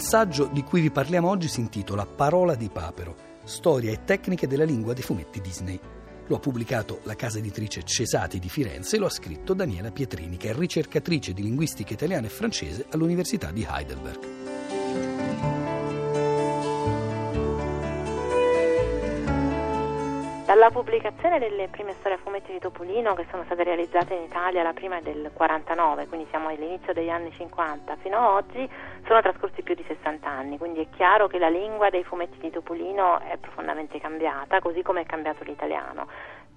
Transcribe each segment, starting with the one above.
Il saggio di cui vi parliamo oggi si intitola Parola di Papero, storia e tecniche della lingua dei fumetti Disney. Lo ha pubblicato la casa editrice Cesati di Firenze e lo ha scritto Daniela Pietrini, che è ricercatrice di linguistica italiana e francese all'Università di Heidelberg. Dalla pubblicazione delle prime storie a fumetti di Topolino che sono state realizzate in Italia, la prima è del 49, quindi siamo all'inizio degli anni 50, fino ad oggi sono trascorsi più di 60 anni, quindi è chiaro che la lingua dei fumetti di Topolino è profondamente cambiata, così come è cambiato l'italiano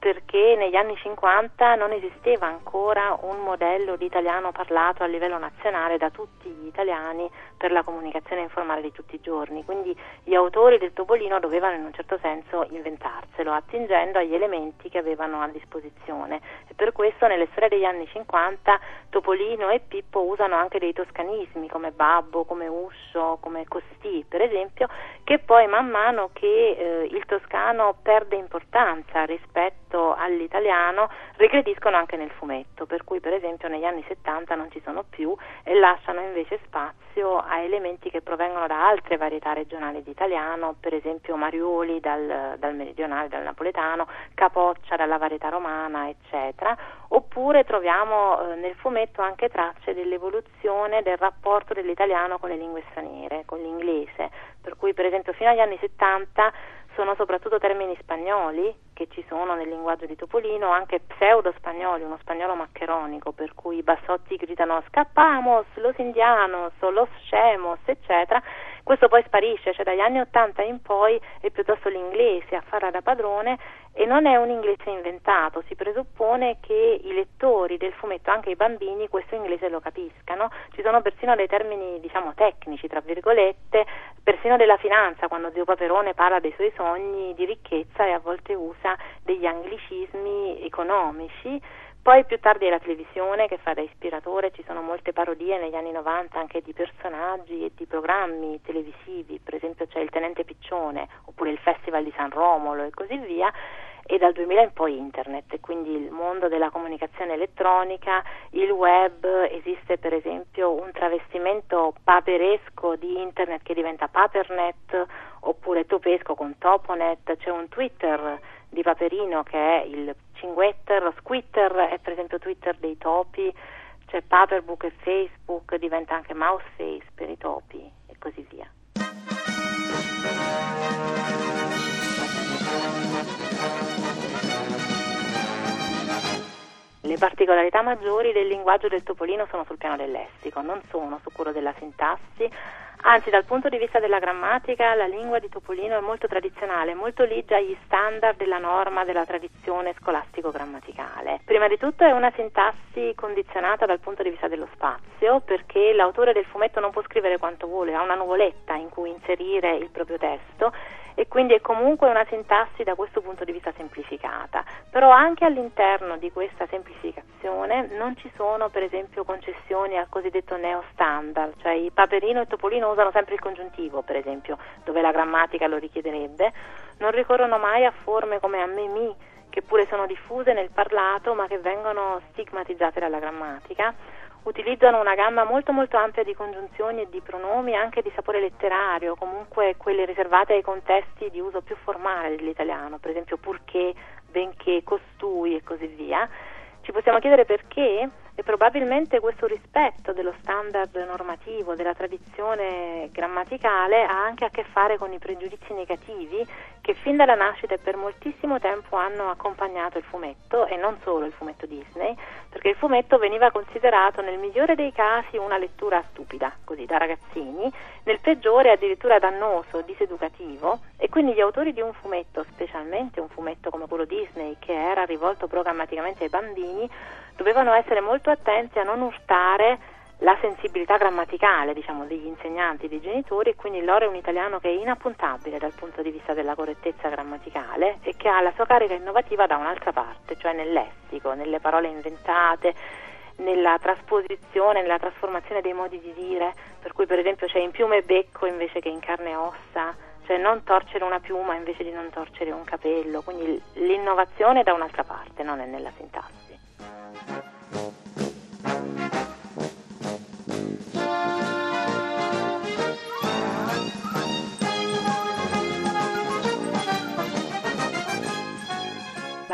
perché negli anni 50 non esisteva ancora un modello di italiano parlato a livello nazionale da tutti gli italiani per la comunicazione informale di tutti i giorni, quindi gli autori del Topolino dovevano in un certo senso inventarselo attingendo agli elementi che avevano a disposizione. E per questo nelle storie degli anni 50 Topolino e Pippo usano anche dei toscanismi come babbo, come uscio, come costì per esempio, che poi man mano che eh, il toscano perde importanza rispetto rispetto all'italiano regrediscono anche nel fumetto, per cui per esempio negli anni 70 non ci sono più e lasciano invece spazio a elementi che provengono da altre varietà regionali di italiano, per esempio Marioli dal, dal meridionale, dal napoletano, Capoccia dalla varietà romana, eccetera, oppure troviamo eh, nel fumetto anche tracce dell'evoluzione del rapporto dell'italiano con le lingue straniere, con l'inglese, per cui per esempio fino agli anni 70 sono soprattutto termini spagnoli che ci sono nel linguaggio di Topolino, anche pseudo-spagnoli, uno spagnolo maccheronico, per cui i bassotti gridano scappamos, los indianos, los scemos, eccetera. Questo poi sparisce, cioè dagli anni 80 in poi è piuttosto l'inglese a farla da padrone e non è un inglese inventato, si presuppone che i lettori del fumetto, anche i bambini, questo inglese lo capiscano. Ci sono persino dei termini, diciamo, tecnici, tra virgolette, persino della finanza, quando Zio Paperone parla dei suoi sogni di ricchezza e a volte usa degli anglicismi economici. Poi più tardi è la televisione che fa da ispiratore, ci sono molte parodie negli anni 90 anche di personaggi e di programmi televisivi, per esempio c'è il Tenente Piccione oppure il Festival di San Romolo e così via e dal 2000 in poi internet, quindi il mondo della comunicazione elettronica, il web, esiste per esempio un travestimento paperesco di internet che diventa papernet oppure topesco con toponet, c'è un Twitter di Paperino che è il Cinguetter, Squitter è per esempio Twitter dei topi, c'è Paperbook e Facebook, diventa anche Mouseface per i topi e così via. Le particolarità maggiori del linguaggio del topolino sono sul piano del lessico, non sono su quello della sintassi, Anzi, dal punto di vista della grammatica, la lingua di Topolino è molto tradizionale, molto ligia agli standard della norma della tradizione scolastico-grammaticale. Prima di tutto è una sintassi condizionata dal punto di vista dello spazio, perché l'autore del fumetto non può scrivere quanto vuole, ha una nuvoletta in cui inserire il proprio testo e quindi è comunque una sintassi da questo punto di vista semplificata, però anche all'interno di questa semplificazione non ci sono per esempio concessioni al cosiddetto neo standard, cioè i Paperino e Topolino usano sempre il congiuntivo per esempio, dove la grammatica lo richiederebbe, non ricorrono mai a forme come a me mi, che pure sono diffuse nel parlato ma che vengono stigmatizzate dalla grammatica utilizzano una gamma molto molto ampia di congiunzioni e di pronomi anche di sapore letterario, comunque quelle riservate ai contesti di uso più formale dell'italiano, per esempio purché, benché, costui e così via. Ci possiamo chiedere perché e probabilmente questo rispetto dello standard normativo, della tradizione grammaticale ha anche a che fare con i pregiudizi negativi che fin dalla nascita e per moltissimo tempo hanno accompagnato il fumetto e non solo il fumetto Disney, perché il fumetto veniva considerato nel migliore dei casi una lettura stupida, così da ragazzini, nel peggiore addirittura dannoso, diseducativo e quindi gli autori di un fumetto, specialmente un fumetto come quello Disney che era rivolto programmaticamente ai bambini, dovevano essere molto attenti a non urtare la sensibilità grammaticale diciamo, degli insegnanti, dei genitori e quindi loro è un italiano che è inappuntabile dal punto di vista della correttezza grammaticale e che ha la sua carica innovativa da un'altra parte, cioè nel lessico, nelle parole inventate, nella trasposizione, nella trasformazione dei modi di dire, per cui per esempio c'è in piume e becco invece che in carne e ossa, cioè non torcere una piuma invece di non torcere un capello, quindi l'innovazione è da un'altra parte, non è nella sintassi.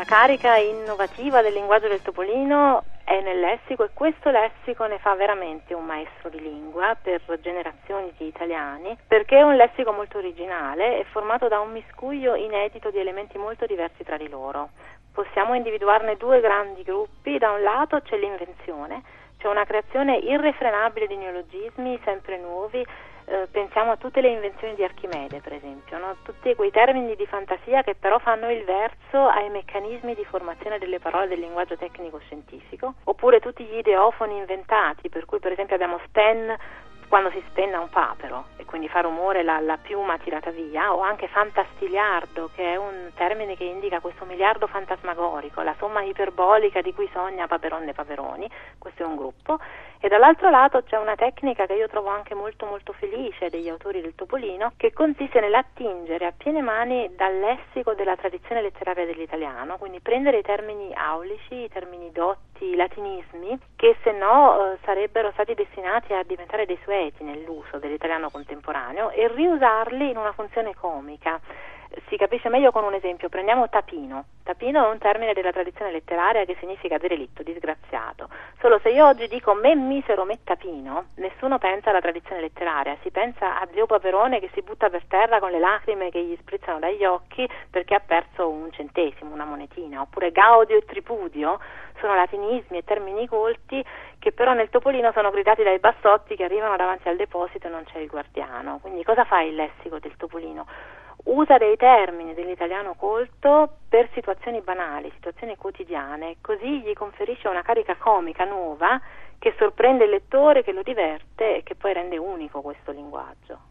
La carica innovativa del linguaggio del topolino è nel lessico e questo lessico ne fa veramente un maestro di lingua per generazioni di italiani perché è un lessico molto originale e formato da un miscuglio inedito di elementi molto diversi tra di loro. Possiamo individuarne due grandi gruppi, da un lato c'è l'invenzione, c'è una creazione irrefrenabile di neologismi sempre nuovi eh, pensiamo a tutte le invenzioni di Archimede, per esempio, no? tutti quei termini di fantasia che però fanno il verso ai meccanismi di formazione delle parole del linguaggio tecnico-scientifico, oppure tutti gli ideofoni inventati, per cui per esempio abbiamo Sten quando si spenna un papero e quindi fa rumore la, la, piuma tirata via, o anche fantastiliardo, che è un termine che indica questo miliardo fantasmagorico, la somma iperbolica di cui sogna Paperonne Paperoni, questo è un gruppo, e dall'altro lato c'è una tecnica che io trovo anche molto molto felice degli autori del Topolino, che consiste nell'attingere a piene mani dal lessico della tradizione letteraria dell'italiano, quindi prendere i termini aulici, i termini dotti, i latinismi, che se no eh, sarebbero stati destinati a diventare dei sueti nell'uso dell'italiano contemporaneo, e riusarli in una funzione comica si capisce meglio con un esempio. Prendiamo tapino. Tapino è un termine della tradizione letteraria che significa derelitto, disgraziato. Solo se io oggi dico me misero me tapino, nessuno pensa alla tradizione letteraria, si pensa a Zio Paperone che si butta per terra con le lacrime che gli sprizzano dagli occhi perché ha perso un centesimo, una monetina, oppure Gaudio e Tripudio sono latinismi e termini colti che però nel Topolino sono gridati dai bassotti che arrivano davanti al deposito e non c'è il guardiano. Quindi cosa fa il lessico del Topolino? Usa dei termini dell'italiano colto per situazioni banali, situazioni quotidiane, così gli conferisce una carica comica nuova che sorprende il lettore, che lo diverte e che poi rende unico questo linguaggio.